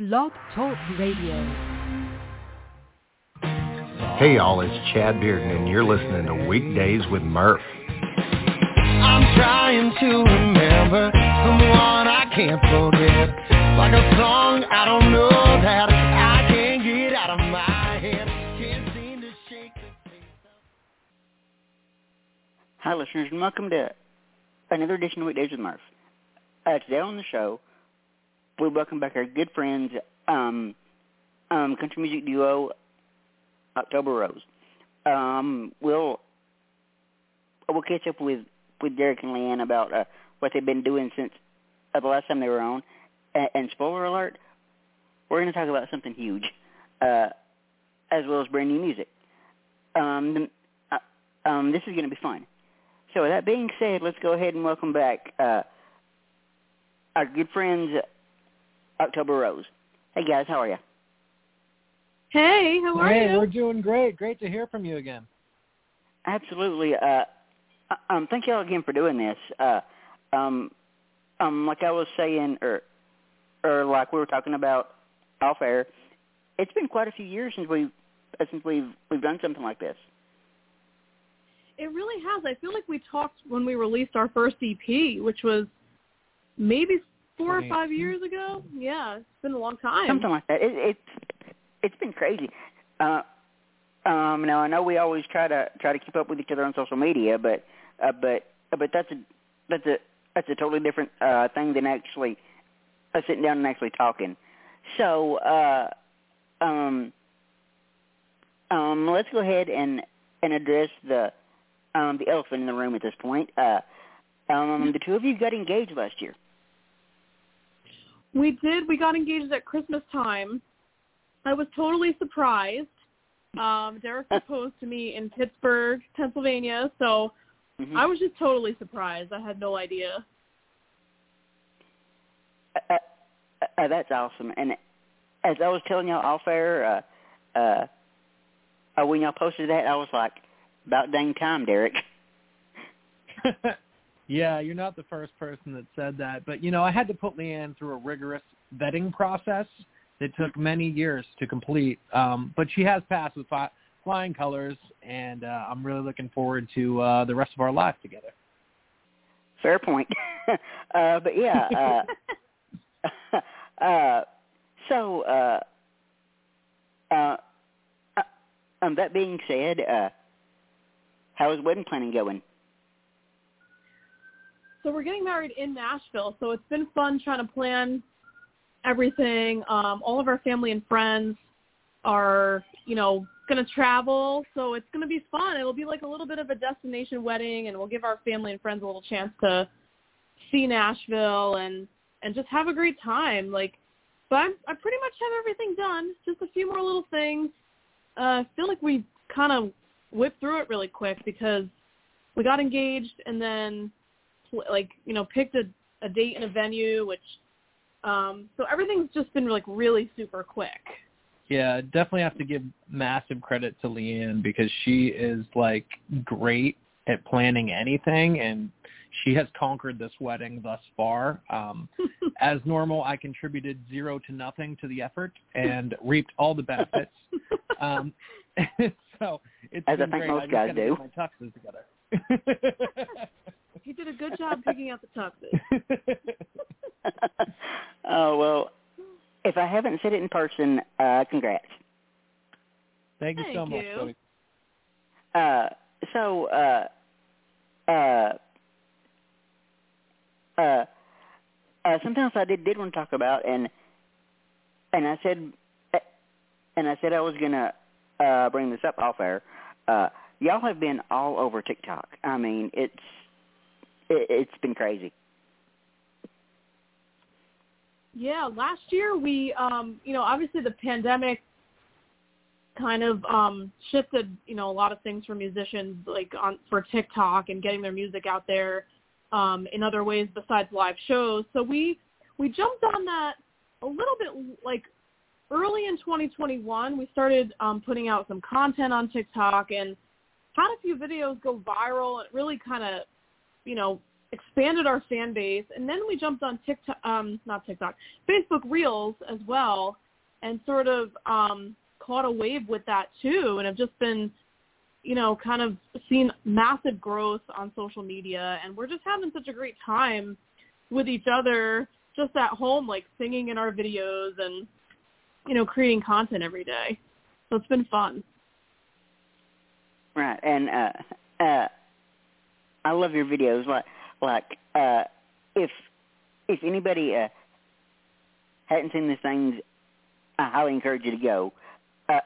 Blog Talk Radio. Hey y'all, it's Chad Bearden and you're listening to Weekdays with Murph. I'm trying to remember someone I can't forget. Like a song I don't know that I can't get out of my head. Can't seem to shake the taste of... Hi, listeners, and welcome to another edition of Weekdays with Murph. Uh, today on the show, we welcome back our good friends, um, um, country music duo October Rose. Um, we'll we'll catch up with with Derek and Leanne about uh, what they've been doing since uh, the last time they were on. And, and spoiler alert, we're going to talk about something huge, uh, as well as brand new music. Um, uh, um, this is going to be fun. So with that being said, let's go ahead and welcome back uh, our good friends October Rose. Hey guys, how are you? Hey, how are hey, you? we're doing great. Great to hear from you again. Absolutely. Uh, um, thank you all again for doing this. Uh, um, um, like I was saying, or or like we were talking about off air, it's been quite a few years since we uh, since we've we've done something like this. It really has. I feel like we talked when we released our first EP, which was maybe four or five years ago. Yeah, it's been a long time. Something like that. It, it's it's been crazy. Uh, um, now I know we always try to try to keep up with each other on social media, but uh, but uh, but that's a that's a that's a totally different uh, thing than actually uh, sitting down and actually talking. So uh, um, um, let's go ahead and and address the um, the elephant in the room at this point. Uh, um, the two of you got engaged last year. We did. We got engaged at Christmas time. I was totally surprised. Um, Derek proposed to me in Pittsburgh, Pennsylvania, so Mhm. I was just totally surprised. I had no idea. Uh, uh, uh, that's awesome. And as I was telling y'all off air, uh, uh, uh, when y'all posted that, I was like, about dang time, Derek. yeah, you're not the first person that said that, but you know, I had to put Leanne through a rigorous vetting process that took many years to complete. Um, but she has passed with fi- flying colors, and uh, I'm really looking forward to uh, the rest of our lives together. Fair point. uh, but yeah, uh, uh, so uh, uh, uh, um, that being said, uh, how is wedding planning going? So we're getting married in Nashville, so it's been fun trying to plan everything. Um, all of our family and friends are, you know, going to travel, so it's going to be fun. It'll be like a little bit of a destination wedding, and we'll give our family and friends a little chance to see Nashville and and just have a great time. Like, but I'm, I pretty much have everything done. Just a few more little things. Uh, I feel like we kind of whipped through it really quick because we got engaged and then like you know picked a, a date and a venue which um so everything's just been like really super quick Yeah, definitely have to give massive credit to Leanne because she is like great at planning anything and she has conquered this wedding thus far. Um, as normal, I contributed zero to nothing to the effort and reaped all the benefits. Um, so it's As I think great. most just guys do. My tuxes together. he did a good job picking out the tuxes oh well, if I haven't said it in person, uh, congrats. Thank you so Thank much, you. Uh, so, uh, uh, uh, uh, sometimes I did did want to talk about, and and I said, and I said I was gonna uh, bring this up off air. Uh, y'all have been all over TikTok. I mean, it's it, it's been crazy. yeah last year we um you know obviously the pandemic kind of um shifted you know a lot of things for musicians like on for TikTok and getting their music out there um in other ways besides live shows so we we jumped on that a little bit like early in 2021 we started um putting out some content on TikTok and had a few videos go viral it really kind of you know expanded our fan base, and then we jumped on TikTok, um, not TikTok, Facebook Reels as well, and sort of um, caught a wave with that too, and have just been, you know, kind of seen massive growth on social media, and we're just having such a great time with each other, just at home, like singing in our videos and, you know, creating content every day. So it's been fun. Right, and uh, uh, I love your videos. Like, like uh, if if anybody uh, hadn't seen these things, I highly encourage you to go uh,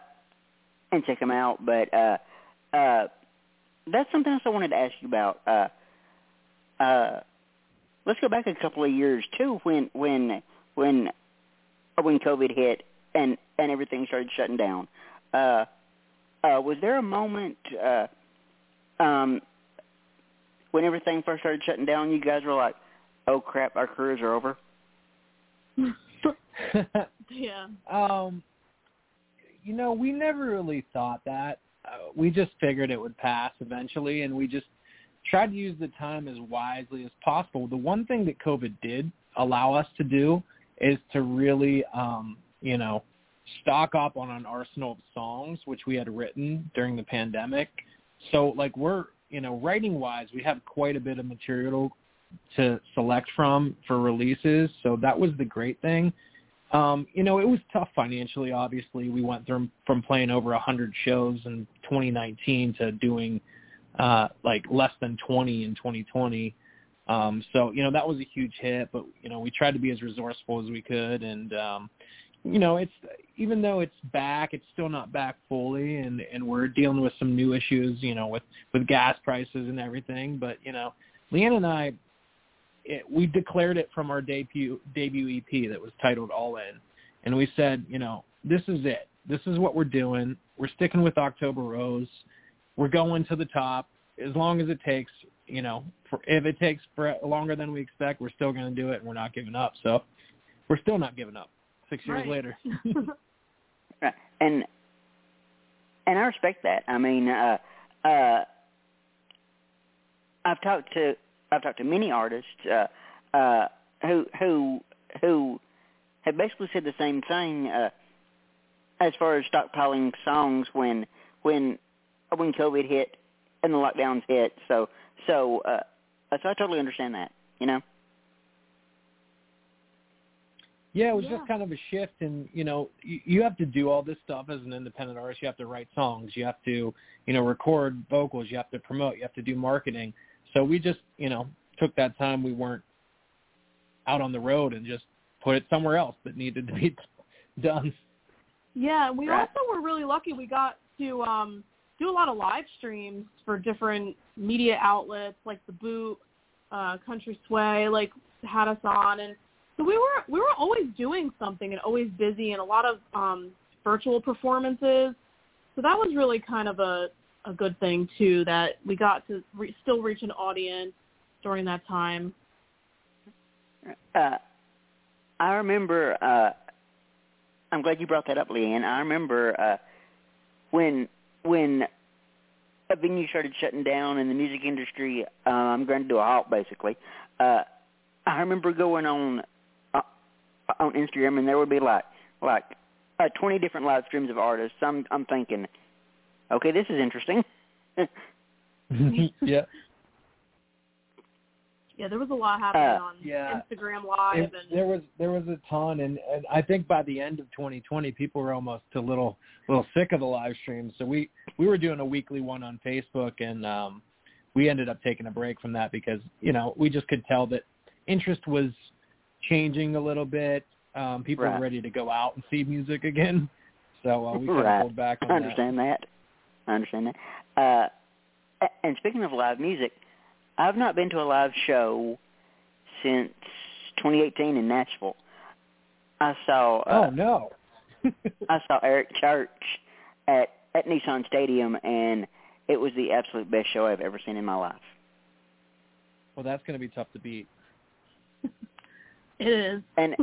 and check them out. But uh, uh, that's something else I wanted to ask you about. Uh, uh, let's go back a couple of years too, when when when when COVID hit and and everything started shutting down. Uh, uh, was there a moment uh, um, when everything first started shutting down? You guys were like, "Oh crap, our careers are over." yeah. Um, you know, we never really thought that. Uh, we just figured it would pass eventually, and we just tried to use the time as wisely as possible. The one thing that COVID did allow us to do is to really, um, you know, stock up on an arsenal of songs which we had written during the pandemic. So like we're you know writing wise we have quite a bit of material to select from for releases. So that was the great thing. Um, you know, it was tough financially. Obviously, we went from from playing over a hundred shows in 2019 to doing uh, like less than 20 in 2020. Um, so you know that was a huge hit, but you know we tried to be as resourceful as we could, and um, you know, it's even though it's back, it's still not back fully, and and we're dealing with some new issues, you know, with with gas prices and everything. But you know, Leanne and I, it, we declared it from our debut debut EP that was titled All In, and we said, you know, this is it. This is what we're doing. We're sticking with October Rose. We're going to the top as long as it takes. You know, for, if it takes for longer than we expect, we're still going to do it, and we're not giving up. So, we're still not giving up six years right. later. right. And and I respect that. I mean, uh, uh, I've talked to I've talked to many artists uh, uh, who who who have basically said the same thing uh, as far as stockpiling songs when when when COVID hit and the lockdowns hit. So so uh, so I totally understand that. You know. Yeah, it was Yeah. just kind of a shift, and you know, you, you have to do all this stuff as an independent artist. You have to write songs, you have to, you know, record vocals, you have to promote, you have to do marketing. So we just, you know, took that time we weren't out on the road and just put it somewhere else that needed to be done. Yeah, we also were really lucky. We got to um, do a lot of live streams for different media outlets, like the Boot, uh, Country Sway, like had us on, and so we were we were always doing something and always busy, and a lot of um, virtual performances. So that was really kind of a a good thing too that we got to re- still reach an audience during that time. Uh, I remember. Uh, I'm glad you brought that up, Leanne. I remember uh, when when a venue started shutting down in the music industry. Uh, I'm going to do a halt, basically. Uh, I remember going on on Instagram, and there would be like like uh, 20 different live streams of artists. I'm I'm thinking, okay, this is interesting. yeah, Yeah, there was a lot happening Uh, on yeah. Instagram Live it, and there was there was a ton, and, and I think by the end of 2020, people were almost a little little sick of the live streams. So we we were doing a weekly one on Facebook, and um, we ended up taking a break from that because you know we just could tell that interest was changing a little bit. Um, people Right. were ready to go out and see music again, so uh, we kind Right. of pulled back on I understand that. I understand that. Uh, and speaking of live music, I've not been to a live show since 2018 in Nashville. I saw uh, Oh no! I saw Eric Church at at Nissan Stadium, and it was the absolute best show I've ever seen in my life. well, that's going to be tough to beat. It is. And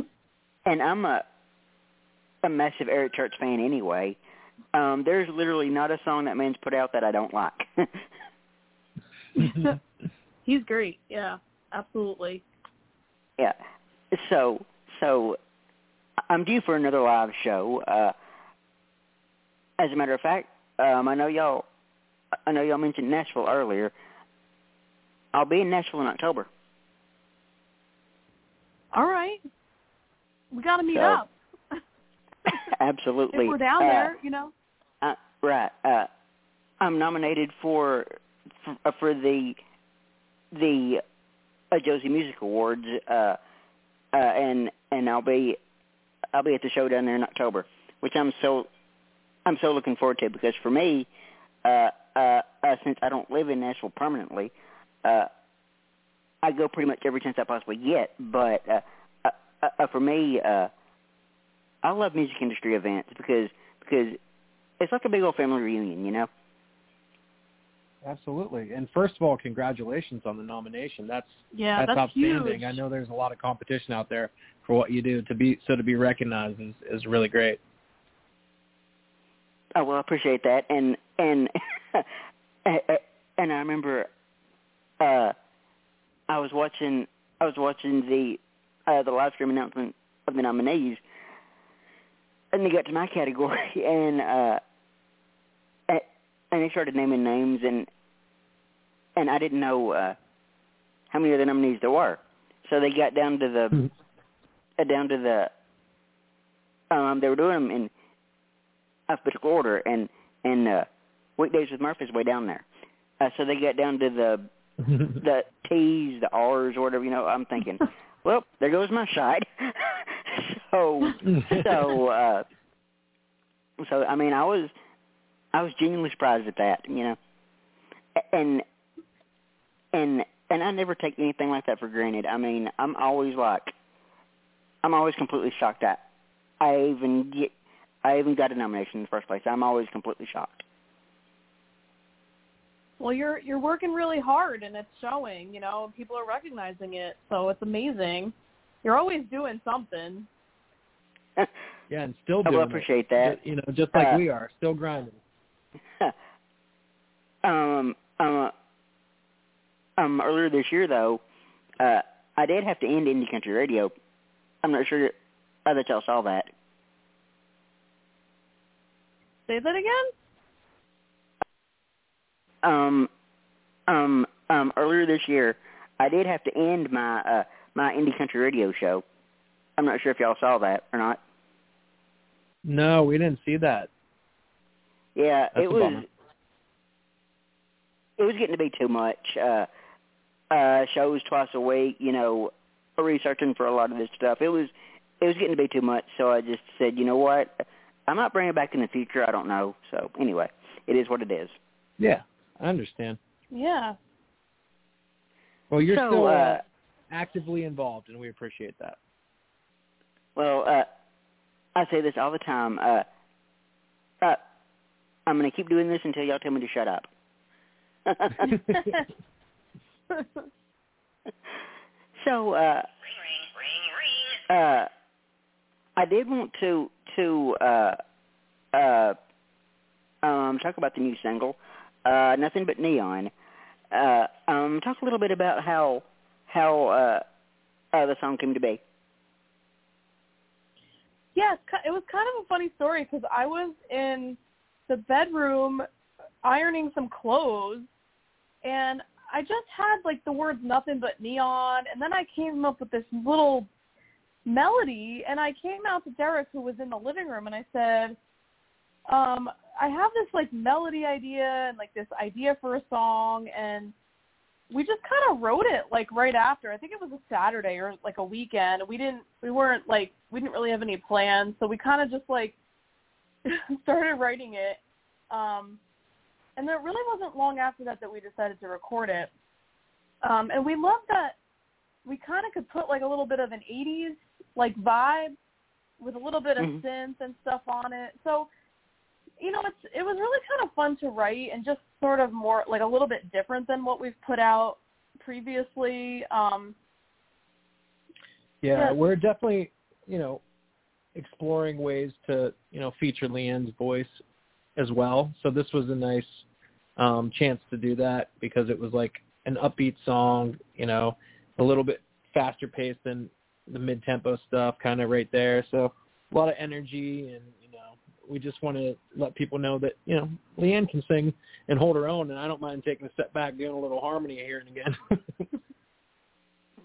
and I'm a a massive Eric Church fan anyway. Um, there's literally not a song that man's put out that I don't like. He's great. Yeah. absolutely. Yeah. So so I'm due for another live show. Uh, as a matter of fact, um, I know y'all I know y'all mentioned Nashville earlier. I'll be in Nashville in October. All right. We got to meet So, up. Absolutely. if we're down Uh, there, you know. Uh, right. Uh, I'm nominated for for, uh, for the the uh, Josie Music Awards, uh, uh, and and I'll be I'll be at the show down there in October, which I'm so I'm so looking forward to because for me, uh, uh, uh, since I don't live in Nashville permanently, uh, I go pretty much every chance I possibly get. But uh, uh, uh, for me, uh, I love music industry events because because it's like a big old family reunion, you know. Absolutely. And first of all, congratulations on the nomination. That's Yeah, that's, that's outstanding. huge. I know there's a lot of competition out there for what you do. To be so to be recognized is is really great. Oh well, I appreciate that, and and and I remember uh I was watching I was watching the uh the live stream announcement of the nominees, and they got to my category, and uh and they started naming names, and and I didn't know uh how many other nominees there were, so they got down to the uh, down to the um they were doing them in alphabetical order and and uh weekdays with Murph is way down there. Uh, so they got down to the the T's, the R's, or whatever. You know, I'm thinking, well, there goes my shot. so so uh so I mean, I was I was genuinely surprised at that. You know, and and and I never take anything like that for granted. I mean, I'm always like, I'm always completely shocked at. I even get I even got a nomination in the first place. I'm always completely shocked. Well, you're you're working really hard, and it's showing. You know, people are recognizing it, so it's amazing. You're always doing something. Yeah, and still I doing will it. appreciate that. You know, just like Uh, we are, still grinding. um, um, um, earlier this year though, uh, I did have to end indie country radio. I'm not sure uh, that y'all saw that. Say that again. Um, um, um, earlier this year, I did have to end my uh, my indie country radio show. I'm not sure if y'all saw that or not. No, we didn't see that. Yeah, That's it was. bummer. It was getting to be too much. Uh, uh, shows twice a week. You know, researching for a lot of this stuff. It was. It was getting to be too much. So I just said, you know what? I might bring it back in the future. I don't know. So anyway, it is what it is. Yeah, I understand. Yeah. Well, you're so, still uh, uh, actively involved, and we appreciate that. Well, uh, I say this all the time. Uh, uh, I'm going to keep doing this until y'all tell me to shut up. so, uh, uh, I did want to to uh, uh, um, talk about the new single, uh, "Nothing But Neon." Uh, um, talk a little bit about how how uh, uh, the song came to be. yeah, it was kind of a funny story because I was in the bedroom ironing some clothes, and I just had like the words "nothing but neon," and then I came up with this little melody, and I came out to Derek, who was in the living room, and I said, um, "I have this like melody idea and like this idea for a song," and we just kind of wrote it like right after. I think it was a Saturday or like a weekend. We didn't we weren't like we didn't really have any plans, so we kind of just like started writing it. Um and then it really wasn't long after that that we decided to record it. Um and we loved that we kind of could put like a little bit of an 80s like vibe with a little bit of Mhm. synth and stuff on it. So you know, it's it was really kind of fun to write and just sort of more like a little bit different than what we've put out previously. Um Yeah, Yeah. we're definitely, you know, exploring ways to, you know, feature Leanne's voice as well. So this was a nice um chance to do that because it was like an upbeat song, you know, a little bit faster paced than the mid tempo stuff, kind of right there. So a lot of energy, and we just want to let people know that you know Leanne can sing and hold her own, and I don't mind taking a step back, doing a little harmony here and again.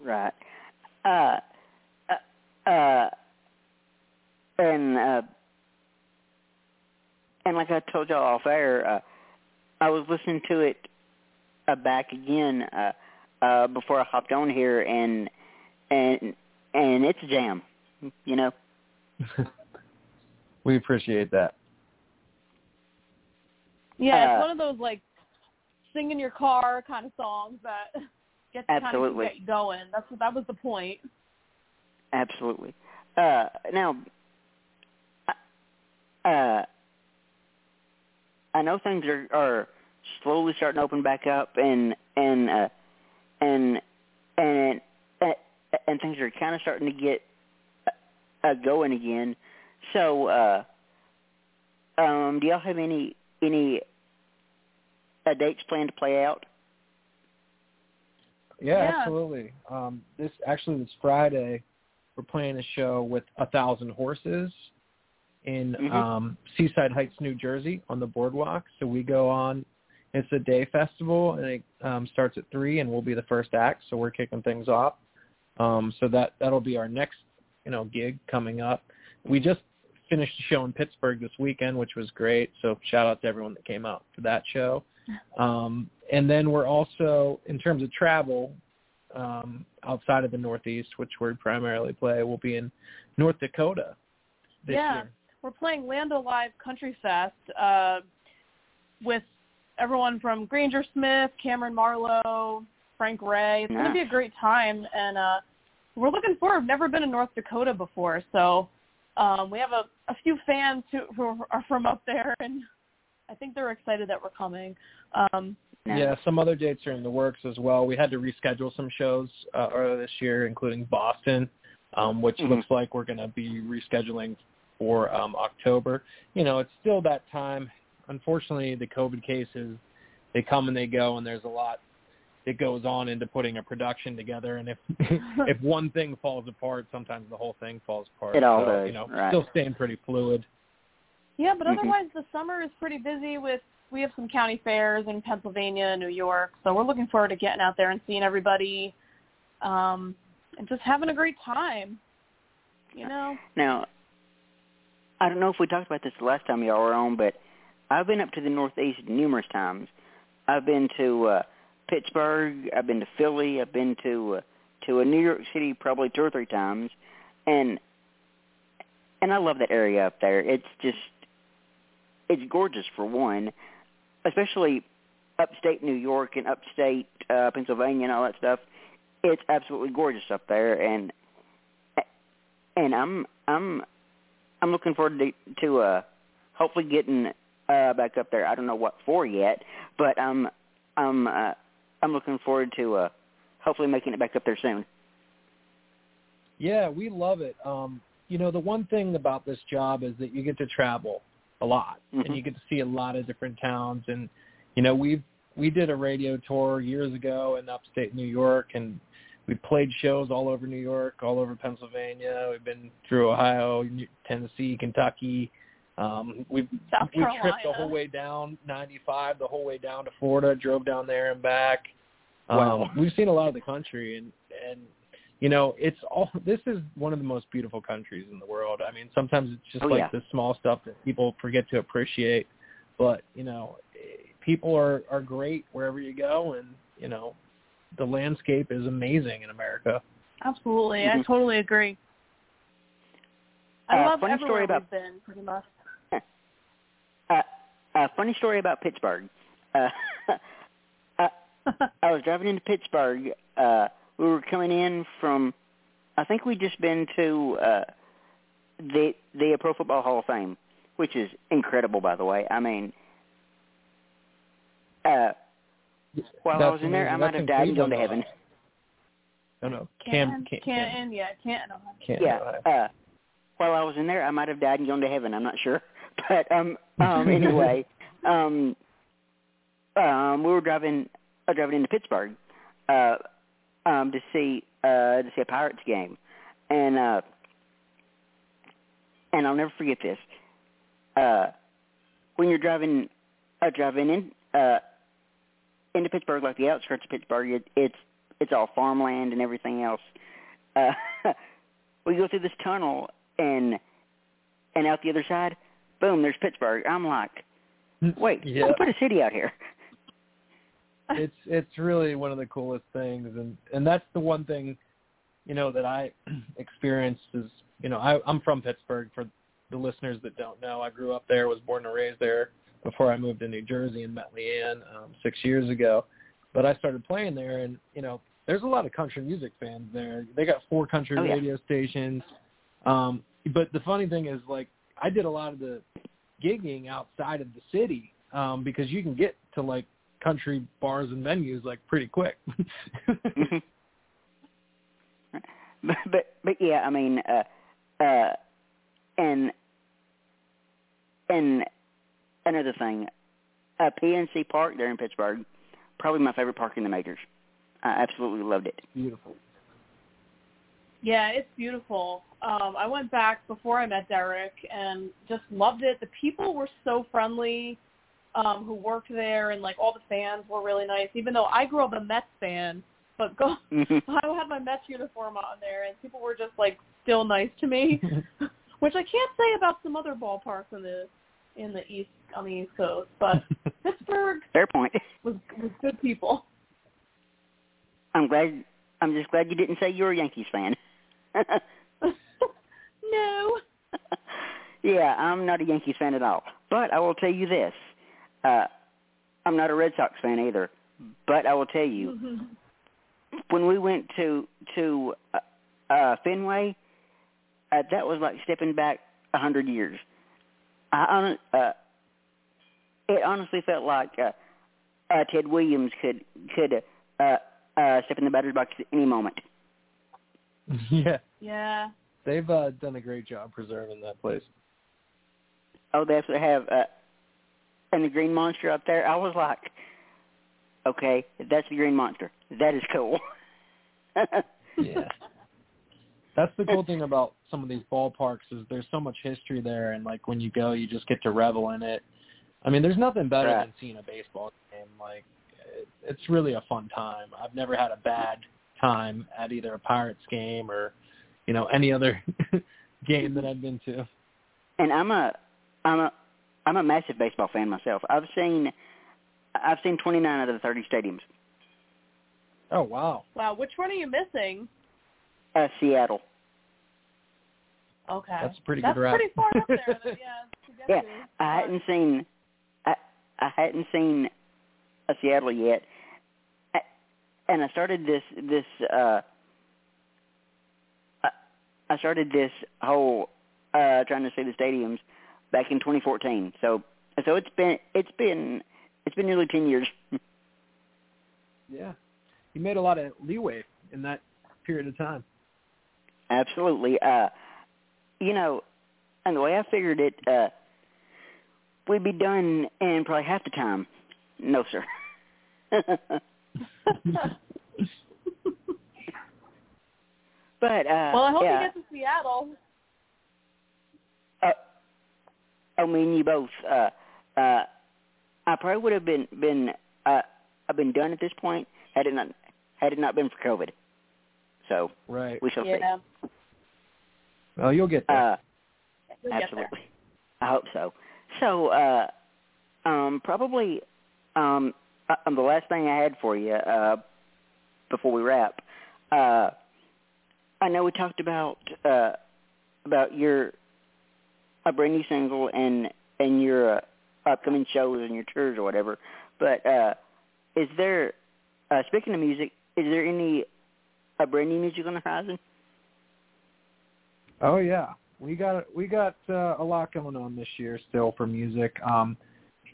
right. Uh, uh, uh, and uh, and like I told y'all off air, uh, I was listening to it uh, back again uh, uh, before I hopped on here, and and and it's a jam, you know. we appreciate that. Yeah, Uh, it's one of those like sing in your car kind of songs that gets to kind of Absolutely. get going. That's that was the point. Absolutely. Uh, now, uh, I know things are, are slowly starting to open back up, and and uh, and and and, and things are kind of starting to get uh, going again. So, uh, um, do y'all have any any uh, dates planned to play out? Yeah, Yeah. absolutely. Um, this actually this Friday, we're playing a show with a thousand horses in Mhm. um, Seaside Heights, New Jersey, on the boardwalk. So we go on. It's a day festival, and it um, starts at three, and we'll be the first act. So we're kicking things off. Um, so that that'll be our next, you know, gig coming up. We just finished a show in Pittsburgh this weekend, which was great. So shout out to everyone that came out for that show. Um, and then we're also, in terms of travel, um, outside of the Northeast, which we primarily play, we'll be in North Dakota this year. Yeah. year. We're playing Lando Live Country Fest uh, with everyone from Granger Smith, Cameron Marlowe, Frank Ray. It's going to be a great time, and uh, we're looking forward. We've never been in North Dakota before, so um, we have a, a few fans who, who are from up there, and I think they're excited that we're coming. Um, Yeah, some other dates are in the works as well. We had to reschedule some shows uh, earlier this year, including Boston, um, which Mhm. looks like we're going to be rescheduling for um, October. You know, it's still that time. Unfortunately, the COVID cases they come and they go, and there's a lot that goes on into putting a production together. And if if one thing falls apart, sometimes the whole thing falls apart. It all so, does, You know, right. still staying pretty fluid. Yeah, but Mhm. otherwise the summer is pretty busy with we have some county fairs in Pennsylvania, New York. So we're looking forward to getting out there and seeing everybody um and just having a great time. You know? Now, I don't know if we talked about this the last time y'all were on, but I've been up to the Northeast numerous times. I've been to uh, Pittsburgh. I've been to Philly. I've been to uh, to a New York City probably two or three times, and and I love that area up there. It's just it's gorgeous for one, especially upstate New York and upstate uh, Pennsylvania and all that stuff. It's absolutely gorgeous up there, and and I'm I'm I'm looking forward to to uh hopefully getting uh back up there. I don't know what for yet, but I'm I'm uh I'm looking forward to uh hopefully making it back up there soon. Yeah, we love it. Um, you know, the one thing about this job is that you get to travel a lot Mhm. and you get to see a lot of different towns and you know, we've we did a radio tour years ago in upstate New York and we played shows all over New York, all over Pennsylvania. We've been through Ohio, Tennessee, Kentucky. Um, we've South we tripped the whole way down 95, the whole way down to Florida, drove down there and back. Wow. Um, we've seen a lot of the country, and and you know, it's all. This is one of the most beautiful countries in the world. I mean, sometimes it's just Oh, like yeah. the small stuff that people forget to appreciate. But you know, people are are great wherever you go, and you know, the landscape is amazing in America. Absolutely. I Mhm. totally agree. I Uh, love funny everywhere story about- we've been, pretty much. A funny story about Pittsburgh. Uh uh, I was driving into Pittsburgh. Uh we were coming in from I think we'd just been to uh the the Pro Football Hall of Fame, which is incredible by the way. I mean uh while I was in there I might have died and gone to heaven. No, no, Canton, Cam, Cam, Canton, yeah, Canton. Ohio. Canton, Yeah. Ohio. Uh while I was in there I might have died and gone to heaven, I'm not sure. But um um anyway, um um we were driving uh, driving into Pittsburgh uh um to see uh, to see a Pirates game, and uh, and I'll never forget this. Uh, when you're driving, uh, driving in uh, into Pittsburgh, like the outskirts of Pittsburgh, it, it's it's all farmland and everything else. Uh, we go through this tunnel and and out the other side, boom, there's Pittsburgh. I'm like, wait, Yeah. who put a city out here? it's it's really one of the coolest things and and that's the one thing you know that i experienced is you know i i'm from pittsburgh for the listeners that don't know i grew up there was born and raised there before i moved to new jersey and met leanne um six years ago but i started playing there and you know there's a lot of country music fans there they got four country Oh, yeah. radio stations um but the funny thing is like i did a lot of the gigging outside of the city um because you can get to like country bars and venues like pretty quick. Mhm. but, but but yeah, I mean, uh, uh, and and another thing, uh, PNC Park there in Pittsburgh, probably my favorite park in the majors. I absolutely loved it. Beautiful. Yeah, it's beautiful. Um, I went back before I met Derek and just loved it. The people were so friendly um, who worked there, and like all the fans were really nice. Even though I grew up a Mets fan, but go. I had my Mets uniform on there, and people were just like still nice to me, which I can't say about some other ballparks in the in the east on the East Coast. But Pittsburgh Fair point. was was good people. I'm glad. I'm just glad you didn't say you were a Yankees fan. no. yeah, I'm not a Yankees fan at all. But I will tell you this: uh, I'm not a Red Sox fan either. But I will tell you, when we went to to uh, uh, Fenway, uh, that was like stepping back a hundred years. I uh, it honestly felt like uh, uh, Ted Williams could could uh, uh, step in the batter's box at any moment. yeah, yeah. they've uh, done a great job preserving that place. Oh, they absolutely have. Uh, and the green monster up there, I was like, okay, that's the green monster. That is cool. Yeah. That's the cool thing about some of these ballparks is there's so much history there, and like when you go, you just get to revel in it. I mean, there's nothing better Right. than seeing a baseball game. Like, it, it's really a fun time. I've never had a bad time at either a Pirates game or, you know, any other game that I've been to. and I'm a, I'm a, I'm a massive baseball fan myself. I've seen, I've seen 29 out of the 30 stadiums. Oh wow. Wow. Which one are you missing? Uh, Seattle. Okay. That's a pretty That's good rap. pretty far up there. then, yeah. Yeah. I hadn't seen, I, I hadn't seen a Seattle yet, I, and I started this this. uh I, I started this whole uh trying to see the stadiums back in 2014. So so it's been it's been it's been nearly 10 years. Yeah. You made a lot of leeway in that period of time. Absolutely. Uh you know, and the way I figured it, uh we'd be done in probably half the time. No, sir. but uh well, I hope yeah, you get to Seattle. uh, I mean you both uh uh I probably would have been been uh I've been done at this point had it not had it not been for COVID. So Right. we shall see. Well, you'll get there. Uh You'll get Absolutely. I hope so. So, uh, um, probably um, um, the last thing I had for you uh, before we wrap. Uh, I know we talked about uh, about your a brand new single and and your uh, upcoming shows and your tours or whatever. But uh, is there, uh, speaking of music, is there any uh, brand new music on the horizon? Oh yeah, we got we got uh, a lot going on this year still for music. Um,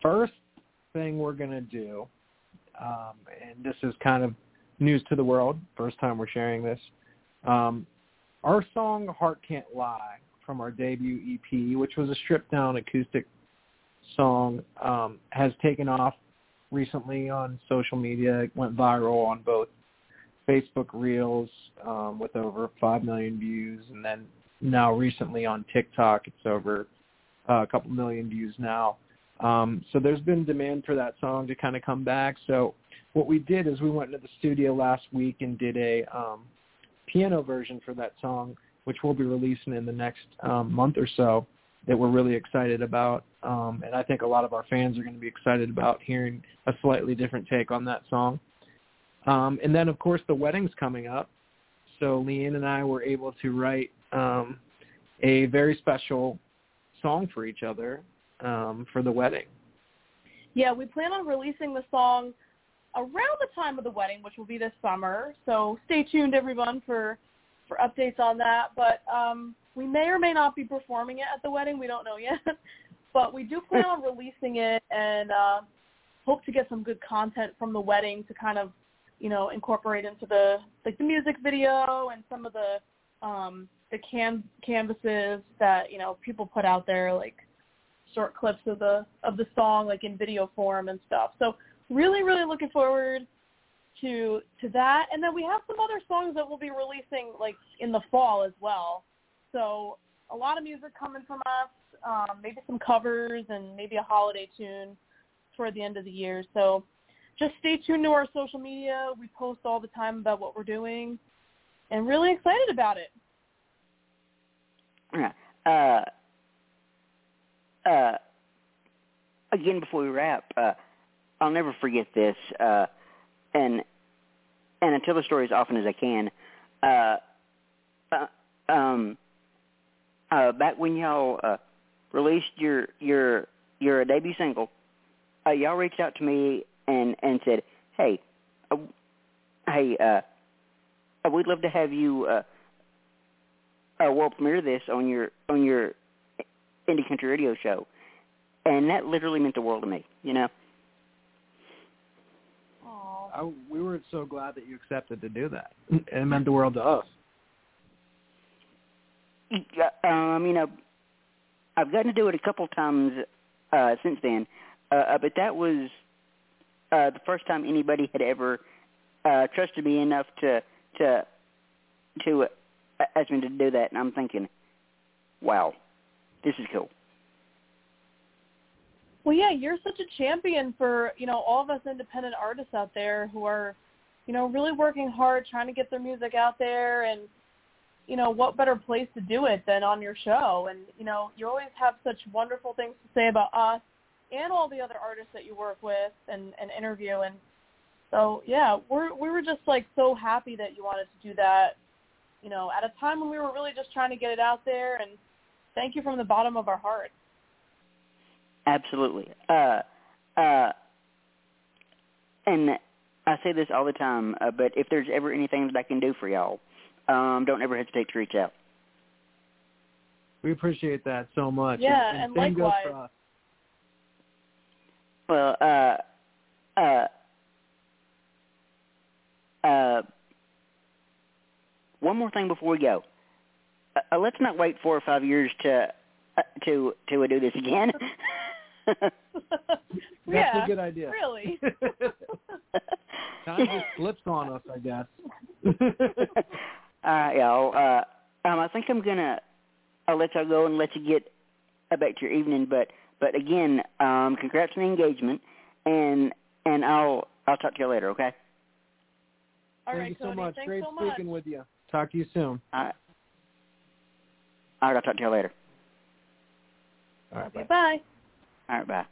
first thing we're gonna do, um, and this is kind of news to the world. First time we're sharing this. Um, our song "Heart Can't Lie" from our debut EP, which was a stripped down acoustic song, um, has taken off recently on social media. It went viral on both Facebook Reels um, with over five million views, and then now recently on TikTok, it's over uh, a couple million views now. Um, so there's been demand for that song to kind of come back. So what we did is we went into the studio last week and did a um, piano version for that song, which we'll be releasing in the next um, month or so. That we're really excited about, um, and I think a lot of our fans are going to be excited about hearing a slightly different take on that song. Um, and then, of course, the wedding's coming up. So Leanne and I were able to write um, a very special song for each other um, for the wedding. Yeah, we plan on releasing the song around the time of the wedding, which will be this summer. So stay tuned, everyone, for for updates on that. But um, we may or may not be performing it at the wedding. We don't know yet. but we do plan on releasing it and uh, hope to get some good content from the wedding to kind of, you know, incorporate into the like the music video and some of the um, the can canvases that you know people put out there, like short clips of the of the song, like in video form and stuff. So really, really looking forward to to that. And then we have some other songs that we'll be releasing like in the fall as well. So a lot of music coming from us, um, maybe some covers and maybe a holiday tune toward the end of the year. So just stay tuned to our social media. We post all the time about what we're doing and really excited about it. Uh, uh, again, before we wrap, uh, I'll never forget this, uh, and and I tell the story as often as I can. Uh, uh, um, uh, back when y'all uh, released your your your debut single, uh, y'all reached out to me and and said, "Hey, uh, hey, uh, uh, we'd love to have you uh, uh, world premiere this on your on your indie country radio show," and that literally meant the world to me. You know. I, we were so glad that you accepted to do that. It meant the world to us. Um, you know, I've gotten to do it a couple times uh, since then, uh, uh, but that was uh, the first time anybody had ever uh, trusted me enough to to to uh, ask me to do that, and I'm thinking, wow, this is cool. Well, yeah, you're such a champion for you know all of us independent artists out there who are, you know, really working hard trying to get their music out there, and you know what better place to do it than on your show? And you know, you always have such wonderful things to say about us and all the other artists that you work with and and interview. And so yeah, we're we were just like so happy that you wanted to do that. You know, at a time when we were really just trying to get it out there, and thank you from the bottom of our hearts. Absolutely. Uh, uh, and I say this all the time, uh, but if there's ever anything that I can do for y'all, um, don't ever hesitate to reach out. We appreciate that so much. Yeah, and, and same likewise. Goes for us. Well, uh, uh, uh, one more thing before we go. Uh, uh let's not wait four or five years to uh, to to do this again. That's yeah, a good idea. Really. Time just slips on us, I guess. All right, y'all. Uh, um, I think I'm gonna I'll let y'all go and let you get back to your evening. But but again, um, congrats on the engagement, and and I'll I'll talk to you later. Okay. All Thank right, you so Cody. much. Thanks Great so much. speaking with you. Talk to you soon. All right. All right. I'll talk to you later. All right. Bye. Okay, bye. All right. Bye.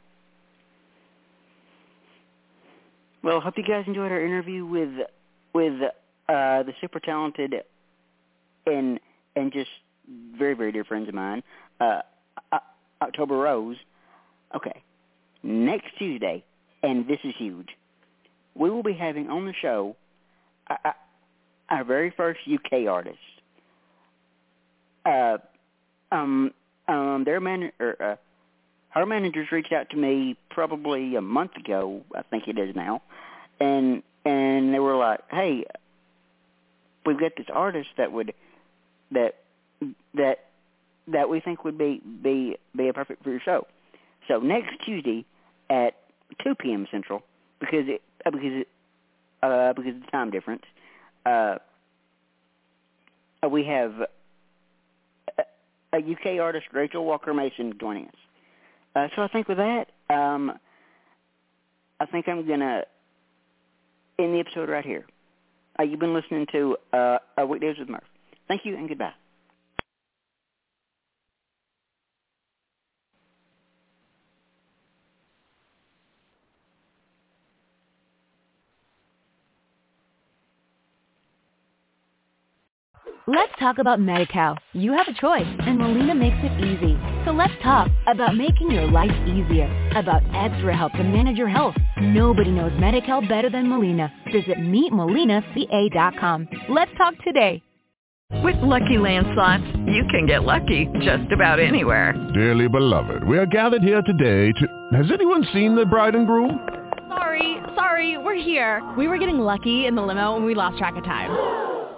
Well, hope you guys enjoyed our interview with with uh, the super talented and and just very very dear friends of mine, uh, uh, October Rose. Okay, next Tuesday, and this is huge. We will be having on the show uh, our very first UK artist. Uh, um, um, their man, or, uh, her managers reached out to me probably a month ago, I think it is now, and and they were like, "Hey, we've got this artist that would that that that we think would be be be a perfect for your show." So next Tuesday at 2 p.m. Central, because it uh, because it, uh, because of the time difference, uh, uh, we have a UK artist, Rachel Walker Mason, joining us. Uh, so I think with that, um, I think I'm gonna end the episode right here. Uh, you've been listening to uh, uh, Weekdays with Murph. Thank you and goodbye. Let's talk about Medi-Cal. You have a choice, and Molina makes it easy. So let's talk about making your life easier, about extra help to manage your health. Nobody knows Medi-Cal better than Molina. Visit meetmolinaca.com. Let's talk today. With Lucky Land slots, you can get lucky just about anywhere. Dearly beloved, we are gathered here today to... Has anyone seen the bride and groom? Sorry, sorry, we're here. We were getting lucky in the limo and we lost track of time.